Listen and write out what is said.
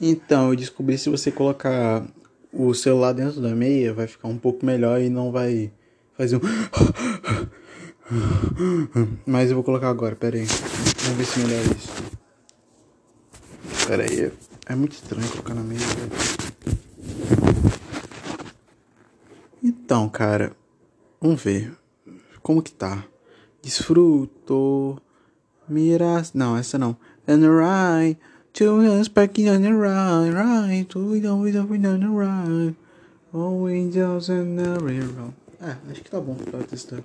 Então, eu descobri se você colocar o celular dentro da meia, vai ficar um pouco melhor e não vai fazer um. Mas eu vou colocar agora, pera aí. Vamos ver se melhora isso. Pera aí. É muito estranho colocar na meia. Então, cara. Vamos ver. Como que tá? Desfruto. Miras. Não, essa não. And right. Two us packing on the right, right? Two don't, we in the right. All windows and the railroad. Ah, acho que tá bom pra testar.